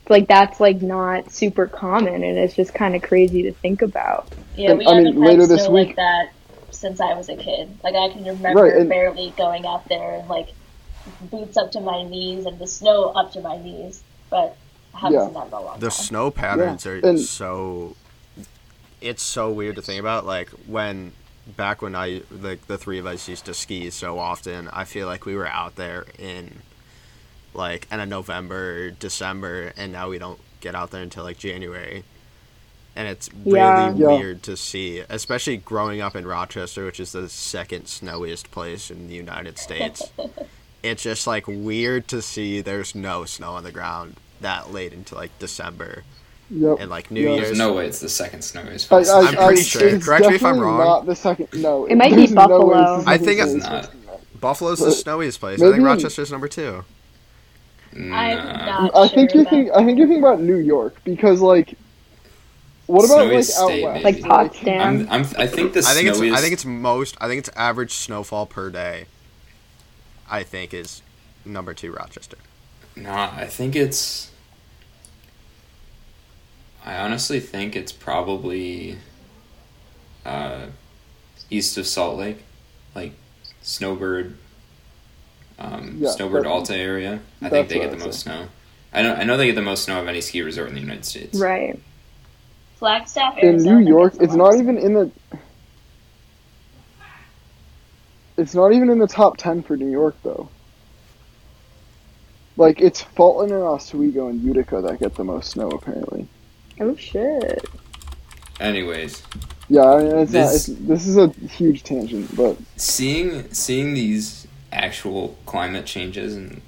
like that's like not super common, and it's just kind of crazy to think about. Yeah, we I haven't mean, had later this snow week- like that since I was a kid. Like I can remember Right, and- barely going out there and like boots up to my knees and the snow up to my knees, but I haven't Yeah. seen that in a long the time. snow patterns are and- so it's so weird to think about like when back when i like the three of us used to ski so often i feel like we were out there in like end of november december and now we don't get out there until like january and it's really Yeah. Yeah. weird to see especially growing up in rochester which is the second snowiest place in the united states it's just like weird to see there's no snow on the ground that late into like december Yep. and like New Yeah. Year's. There's no way it's the second snowiest I, place. I, I'm pretty I, sure. Correct me if I'm wrong. Not the second. No, It might be there's no Buffalo. I think it's not. Buffalo's the snowiest place. I think Rochester's number two. I'm Nah. not I think sure you think. I think you think about New York because like. What about like Snowiest out state, west? Like maybe. Potsdam. I'm, I'm, I think the I think it's. snowiest. I think it's most. I think it's average snowfall per day. I think is number two Rochester. Nah, I think it's. I honestly think it's probably uh, east of Salt Lake, like Snowbird, um, Yeah, Snowbird Alta area. I think they get the I'd most snow. I know. I know they get the most snow of any ski resort in the United States. right. Flagstaff, in New York, it's not even in the. It's not even in the top ten for New York though. Like it's Fulton and Oswego and Utica that get the most snow apparently. Oh shit. Anyways, Yeah, I mean, it's This- not. It's, this is a huge tangent, but seeing seeing these actual climate changes and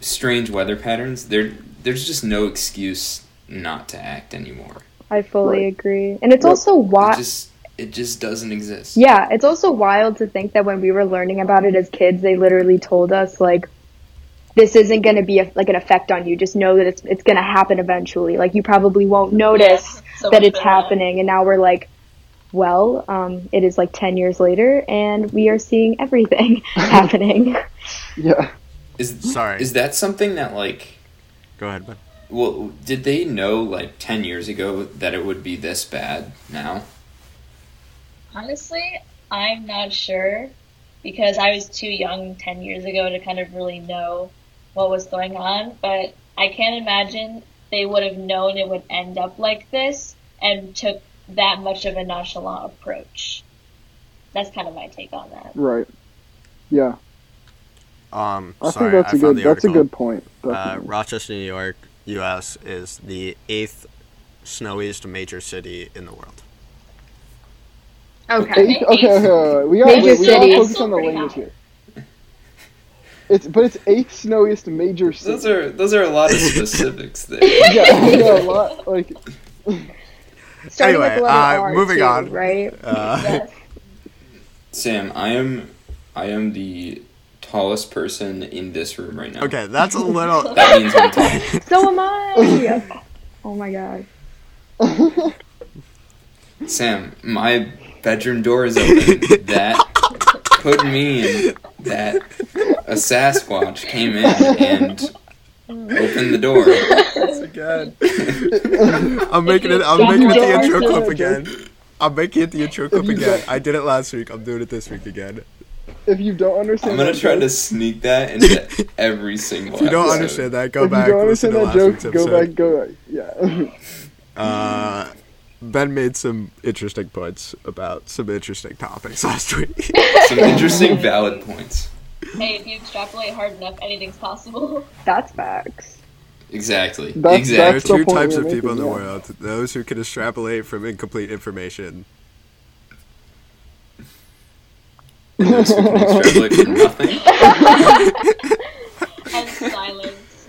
strange weather patterns, there there's just no excuse not to act anymore. I fully Right. agree. And it's Yep. also It why just it just doesn't exist. Yeah, it's also wild to think that when we were learning about it as kids, they literally told us like this isn't going to be a, like an effect on you. Just know that it's it's going to happen eventually. Like you probably won't notice Yeah, so that it's better. happening and now we're like well, um, it is like 10 years later and we are seeing everything happening. yeah, Is Sorry. is that something that like Go ahead, bud. well did they know like 10 years ago that it would be this bad now? Honestly, I'm not sure because I was too young 10 years ago to kind of really know what was going on, but I can't imagine they would have known it would end up like this and took that much of a nonchalant approach. That's kind of my take on that. right. Yeah, Um, I sorry, think that's I a found good. the That's a good point. Uh. Rochester, New York, U.S. is the eighth snowiest major city in the world. Okay. Eighth, okay, okay, okay, we got Major wait, we gotta cities. focus on the language high. here. It's but it's eighth snowiest major city. Those are those are a lot of specifics there. yeah, yeah, a lot like Starting Anyway, with uh, R, moving too, on. right? Uh, Yes. Sam, I am I am the tallest person in this room right now. okay, that's a little. That means I'm tall. So am I. oh my god. Sam, my bedroom door is open. That could mean that a Sasquatch came in and opened the door. again. I'm making it. I'm making it the intro clip again. I'm making it the intro clip again. I did it last week. I'm doing it this week again. if you don't understand I'm gonna that try to sneak that into every single. If you don't episode. understand that, go if back. you don't understand that joke, go back, go back. Yeah. Uh, ben made some interesting points about some interesting topics last week. some interesting valid points. Hey, if you extrapolate hard enough, anything's possible. That's facts. Exactly. That's- there are exactly. that's the two point types you're of people in the yeah. world: those who can extrapolate from incomplete information. Those who can extrapolate from nothing. and silence.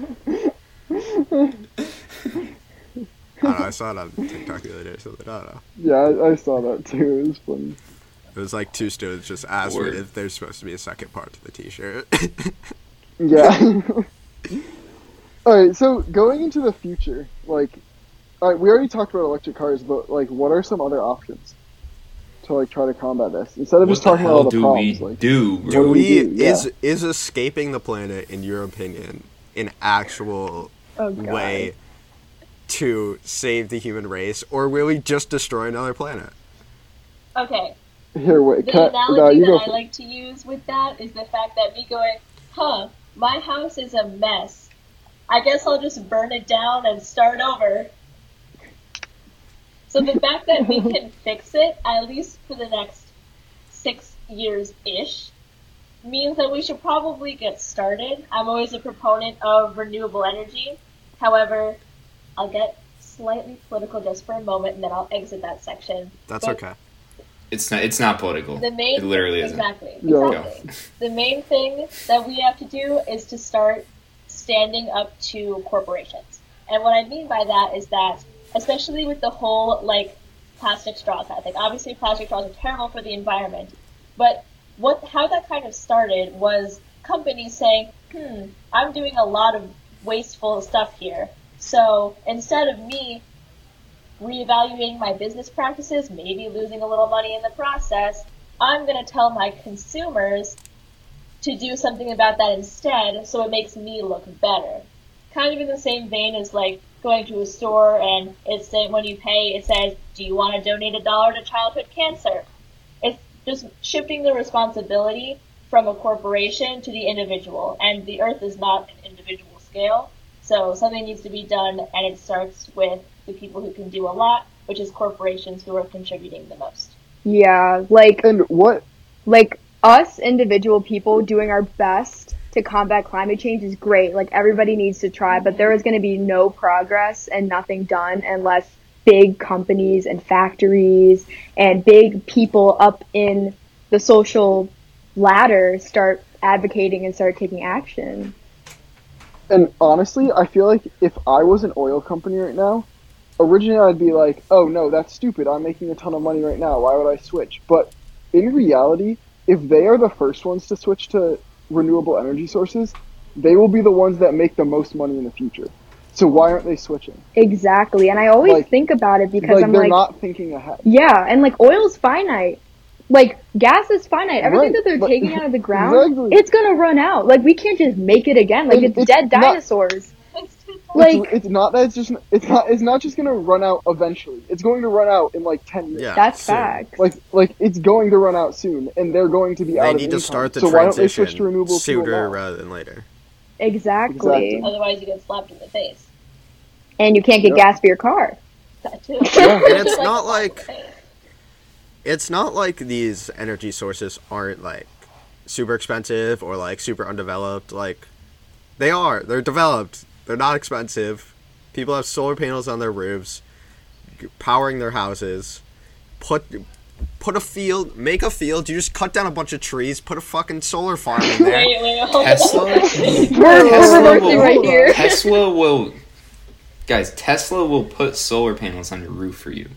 Ah, I know. I saw it on TikTok the other day. So I don't oh, know. yeah, I, I saw that too. It was funny. It was like two students just asked me Word. if there's supposed to be a second part to the T-shirt. Yeah. all right. So going into the future, like, all right, we already talked about electric cars, but like, what are some other options to like try to combat this instead of What just talking about all the do problems? we like, do? What do do we we do? Yeah. is is escaping the planet in your opinion an actual Oh god. way to save the human race, or will we just destroy another planet? Okay, Here, wait. the Can, no, analogy you that. I like to use with that is the fact that me going, huh, my house is a mess. I guess I'll just burn it down and start over. So the fact that we can fix it, at least for the next six years ish, means that we should probably get started. I'm always a proponent of renewable energy. However, I'll get slightly political just for a moment and then I'll exit that section. That's But okay. It's not. It's not political. The main it literally isn't. exactly, Yeah. exactly. the main thing that we have to do is to start standing up to corporations. And what I mean by that is that, especially with the whole like plastic straws kind of. Obviously, plastic straws are terrible for the environment, but what how that kind of started was companies saying, "Hmm, I'm doing a lot of wasteful stuff here. So instead of me reevaluating my business practices, maybe losing a little money in the process, I'm going to tell my consumers to do something about that instead so it makes me look better. Kind of in the same vein as like going to a store and it's saying when you pay, it says, Do you want to donate a dollar to childhood cancer? It's just shifting the responsibility from a corporation to the individual. And the earth is not an individual scale. So something needs to be done and it starts with the people who can do a lot, which is corporations who are contributing the most. Yeah, like And what? like us individual people doing our best to combat climate change is great. Like everybody needs to try, but there is going to be no progress and nothing done unless big companies and factories and big people up in the social ladder start advocating and start taking action. And honestly, I feel like if I was an oil company right now, originally I'd be like, "Oh no, that's stupid. I'm making a ton of money right now. Why would I switch?" But in reality, if they are the first ones to switch to renewable energy sources, they will be the ones that make the most money in the future. So why aren't they switching? Exactly. And I always Like- think about it because like I'm they're like, not thinking ahead. yeah, and like oil's finite. Like gas is finite. Everything Right, that they're but- taking out of the ground, Exactly. it's gonna run out. Like we can't just make it again. Like it's, it's dead not- dinosaurs. It's Like it's, it's not that it's just it's not it's not just gonna run out eventually. It's going to run out in like ten years. Yeah, that's soon. facts. Like like it's going to run out soon, and they're going to be They out of need to income. start the so why don't they switch to transition renewable sooner rather than later. exactly. Exactly. Otherwise, you get slapped in the face. And you can't get Yep. gas for your car. That too. Yeah. And it's not like- the face. It's not like these energy sources aren't like super expensive or like super undeveloped. Like they are. They're developed. They're not expensive. People have solar panels on their roofs, g- powering their houses. Put put a field, make a field. You just cut down a bunch of trees, put a fucking solar farm in there. Wait, wait, Tesla. We're, Tesla will- right here. Tesla will, guys. Tesla will put solar panels on your roof for you.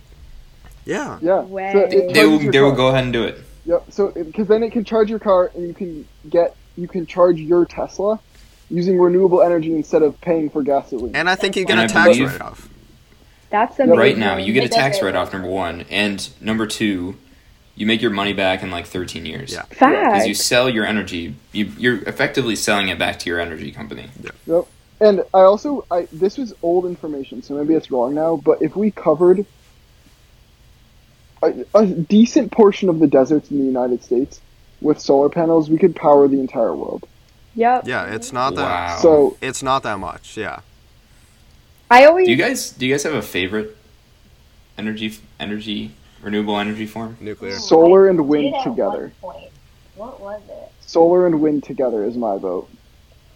Yeah. Yeah. Way. So They will. your They will go ahead and do it. Yep. So because then it can charge your car, and you can get you can charge your Tesla using renewable energy instead of paying for gasoline. And I think you get And a I tax write off. That's amazing. Right now, you get a tax write-off. Number one, and number two, you make your money back in like 13 years. Yeah. Because you sell your energy, you, you're effectively selling it back to your energy company. Yep. And I also I this was old information, so maybe it's wrong now. But if we covered a, a decent portion of the deserts in the United States with solar panels, we could power the entire world. Yep. Yeah, it's not that. Wow. So It's not that much. Yeah. I always Do you guys do you guys have a favorite energy energy renewable energy form? Nuclear. Solar and wind did together. What was it? solar and wind together is my vote.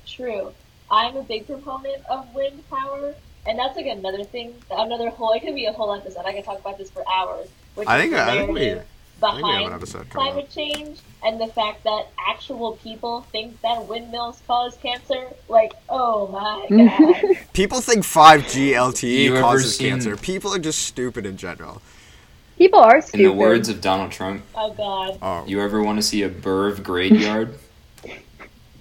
True. I'm a big proponent of wind power, and that's like another thing, another whole. It could be a whole episode. I could talk about this for hours. Which I is think I think we narrative I think we have behind an episode coming climate change and the fact that actual people think that windmills cause cancer. Like, oh my god. People think 5G LTE You ever causes seen- cancer. People are just stupid in general. people are In stupid. the words of Donald Trump, oh god. Oh, you ever want to see a Burv graveyard?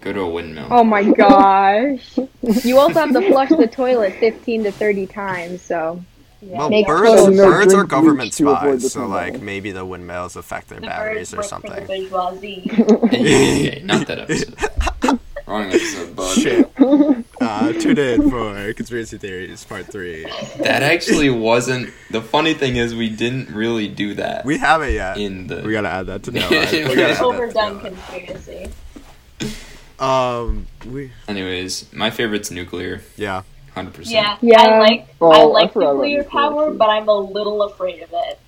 Go to a windmill. Oh my gosh. you also have to flush the toilet 15 to 30 times, so. Yeah, well, Makes birds, total sense. birds are government bleach to avoid spies, so like maybe the windmills affect their the batteries or work the something. bourgeoisie. Not that episode. Wrong episode, bud. Shit. Uh, tune in for conspiracy theories part three. That actually wasn't. The funny thing is, we didn't really do that. We haven't yet. in the We gotta add that to the. We we gotta add that to Overdone conspiracy. Um, we Anyways, my favorite's nuclear, yeah. Hundred percent. Yeah, Yeah. I like Oh, I I like forgot about nuclear nuclear, power, but I'm a little afraid of it.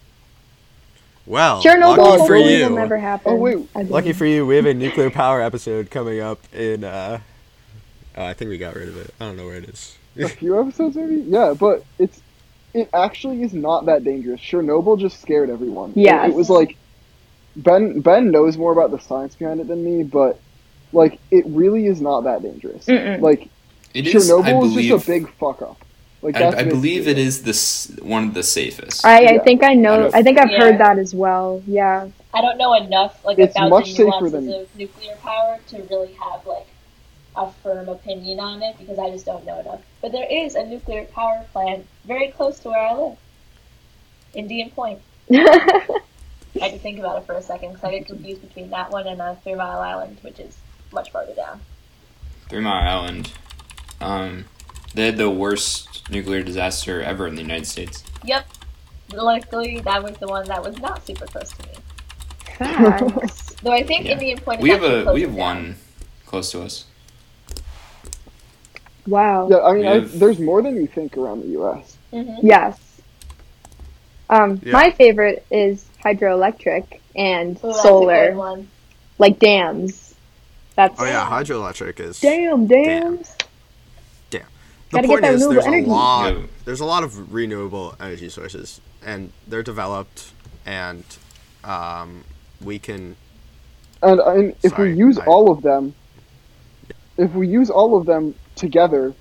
Well, Chernobyl lucky for you. will never happen. Oh, wait. Lucky for you, we have a nuclear power episode coming up in. uh Oh, I think we got rid of it. I don't know where it is. a few episodes maybe. Yeah, but it's it actually is not that dangerous. Chernobyl just scared everyone. It- it, was like Ben Ben knows more about the science behind it than me, but like it really is not that dangerous. Mm-mm. Like It is. Chernobyl I believe. is just a big fuck up. Like I, I believe it is this one of the safest. I, I think I I know. don't- I think I've Yeah. heard that as well. Yeah. I don't know enough like It's about much the safer nuances than- of nuclear power to really have like a firm opinion on it because I just don't know enough. But there is a nuclear power plant very close to where I live, Indian Point. I had to think about it for a second because I get confused between that one and uh, Three Mile Island, which is much farther down. Three Mile Island. Um, they had the worst nuclear disaster ever in the United States. Yep. Luckily, that was the one that was not super close to me. Facts. Though I think Yeah. Indian Point is We have a closer we have down. one close to us. wow. yeah. I mean, We I, there's more than you think around the U.S. Mhm. Yes. Um, Yeah. my favorite is hydroelectric and Ooh, that's a good solar, one. like dams. That's Oh yeah, hydroelectric is. damn dams. The point that is, renewable there's a lot. Yeah. There's a lot of renewable energy sources, and they're developed, and um, we can. And, and if Sorry, we use I- all of them, if we use all of them together,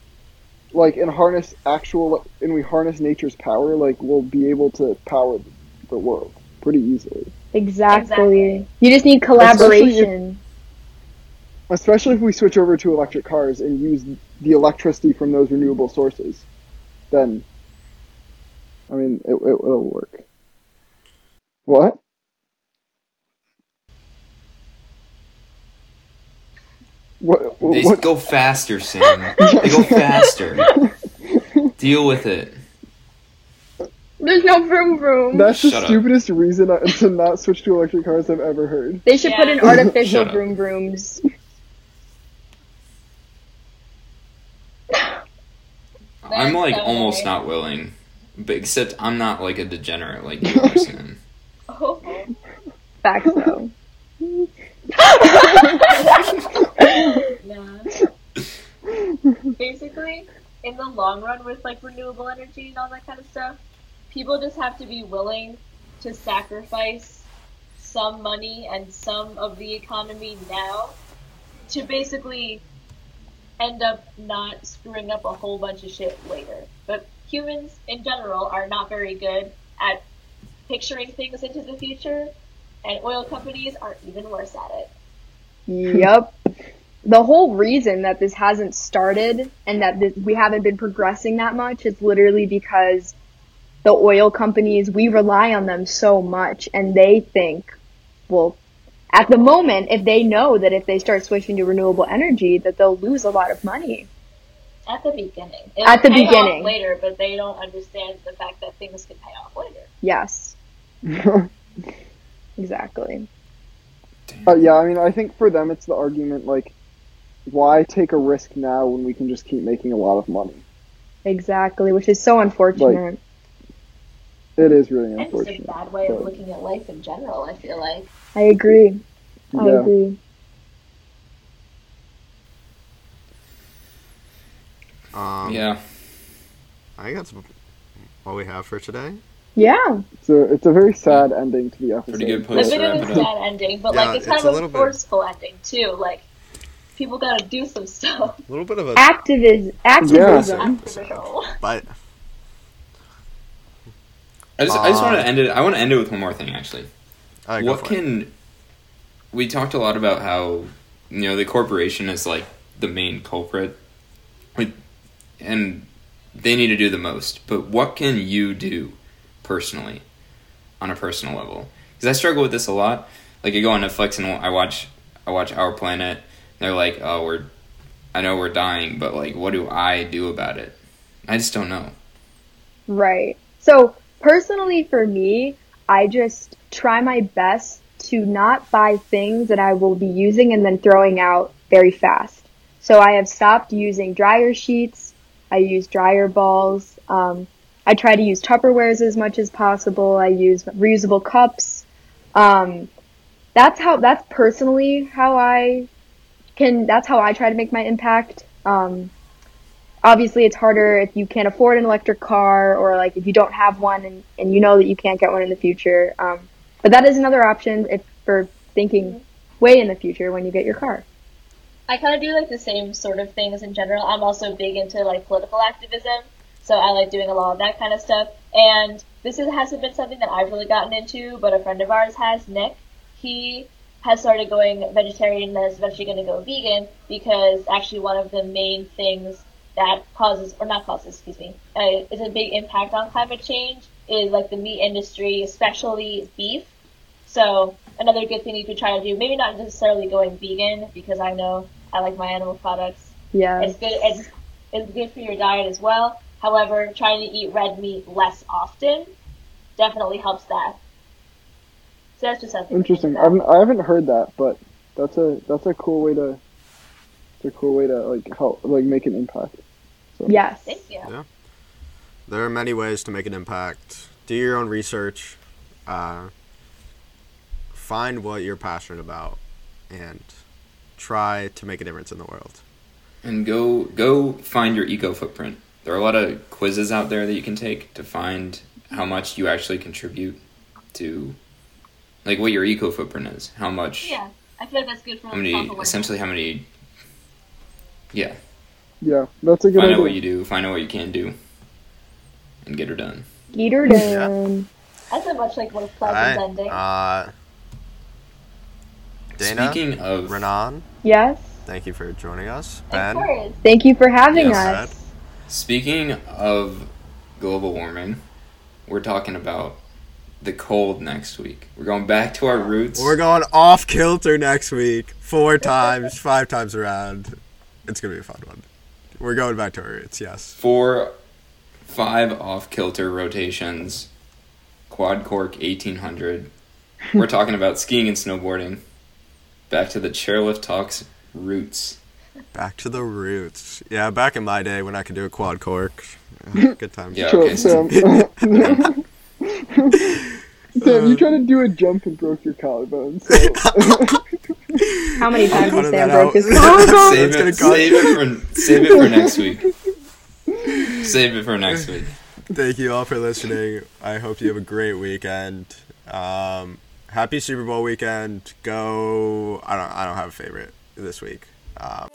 like and harness actual and we harness nature's power, like we'll be able to power the world pretty easily. Exactly. Exactly. You just need collaboration. Especially if we switch over to electric cars and use the electricity from those renewable sources, then I mean it, it will work. What? What? They what? go faster, Sam. they go faster. Deal with it. There's no vroom vroom. That's the Shut up. stupidest reason to not switch to electric cars I've ever heard. they should put in artificial Shut up. vroom vrooms. I'm like so almost nice. not willing, but except I'm not like a degenerate like you are, Sam. Oh. Facts though. Yeah. Basically, in the long run, with like renewable energy and all that kind of stuff, people just have to be willing to sacrifice some money and some of the economy now to basically end up not screwing up a whole bunch of shit later. But humans in general are not very good at picturing things into the future, and oil companies are even worse at it. yep. The whole reason that this hasn't started and that this, we haven't been progressing that much is literally because the oil companies, we rely on them so much and they think, well, at the moment, if they know that if they start switching to renewable energy, that they'll lose a lot of money. At the beginning. At the pay off beginning. later, but they don't understand the fact that things can pay off later. Yes, exactly. Uh, yeah, I mean, I think for them it's the argument like, why take a risk now when we can just keep making a lot of money? Exactly, which is so unfortunate. It is really And it's a bad way of looking at life in general, I feel like. I agree. I agree. Um, Yeah. I think that's all we have for today. Yeah. It's a it's a very sad ending to the episode. Pretty good A place to bit of a sad ending, but Yeah, like it's it's kind a of little a bit- forceful ending too. Like people gotta do some stuff. A little bit of a, Activis- activism. Activism. but I just, I just want Uh, to end it. I want to end it with one more thing, actually. Go what for it. can we talked a lot about how you know the corporation is like the main culprit, and they need to do the most. But what can you do personally, on a personal level? Because I struggle with this a lot. Like I go on Netflix and I watch I watch Our Planet. They're like, oh, we're I know we're dying, but like, what do I do about it? I just don't know. Right. So personally, for me, I just try my best to not buy things that I will be using and then throwing out very fast. So I have stopped using dryer sheets. I use dryer balls. Um, I try to use Tupperwares as much as possible. I use reusable cups. Um, that's how. That's personally how I can. That's how I try to make my impact. Um, obviously, it's harder if you can't afford an electric car or like if you don't have one and, and you know that you can't get one in the future. Um, but that is another option if for thinking way in the future when you get your car. I kind of do like the same sort of things in general. I'm also big into like political activism, so I like doing a lot of that kind of stuff. And this is, hasn't been something that I've really gotten into, but a friend of ours has, Nick. He has started going vegetarian and is eventually going to go vegan because actually one of the main things that causes, or not causes, excuse me, uh, is a big impact on climate change is like the meat industry, especially beef. So another good thing you could try to do, maybe not necessarily going vegan because I know I like my animal products. Yeah. It's good. It's, it's good for your diet as well. However, trying to eat red meat less often definitely helps that. So that's just something. Interesting. I haven't, I haven't heard that, but that's a that's a cool way to it's a cool way to like help like make an impact. So. Yes. Thank you. Yeah. There are many ways to make an impact. Do your own research. Uh, find what you're passionate about, and try to make a difference in the world. And go go find your eco footprint. There are a lot of quizzes out there that you can take to find how much you actually contribute to, like what your eco footprint is. How much? Yeah, I feel like that's good for How many? Essentially, how many? Yeah. Yeah, that's a good one. Find idea. out what you do. Find out what you can do, and get her done. Get her down. That's a much like more All pleasant right. ending. Uh, Dana, Speaking of Renan, Yes. thank you for joining us. of Ben, course. Thank you for having Yes. us. Speaking of global warming, we're talking about the cold next week. We're going back to our roots. we're going off kilter next week, four times, five times around. It's gonna be a fun one. We're going back to our roots. Yes. Four, five off kilter rotations, quad cork 1800. We're talking about skiing and snowboarding. Back to the chairlift talks roots. Back to the roots. Yeah, back in my day when I could do a quad cork. Good times. Yeah. Okay, so- Sam. Sam, you tried to do a jump and broke your collarbone. So. How many times cutting has Sam that broke out. his collarbone? Save it, cut. save it for save it for next week. Save it for next week. Thank you all for listening. I hope you have a great weekend. Um, happy Super Bowl weekend. Go. I don't. I don't have a favorite this week. Um,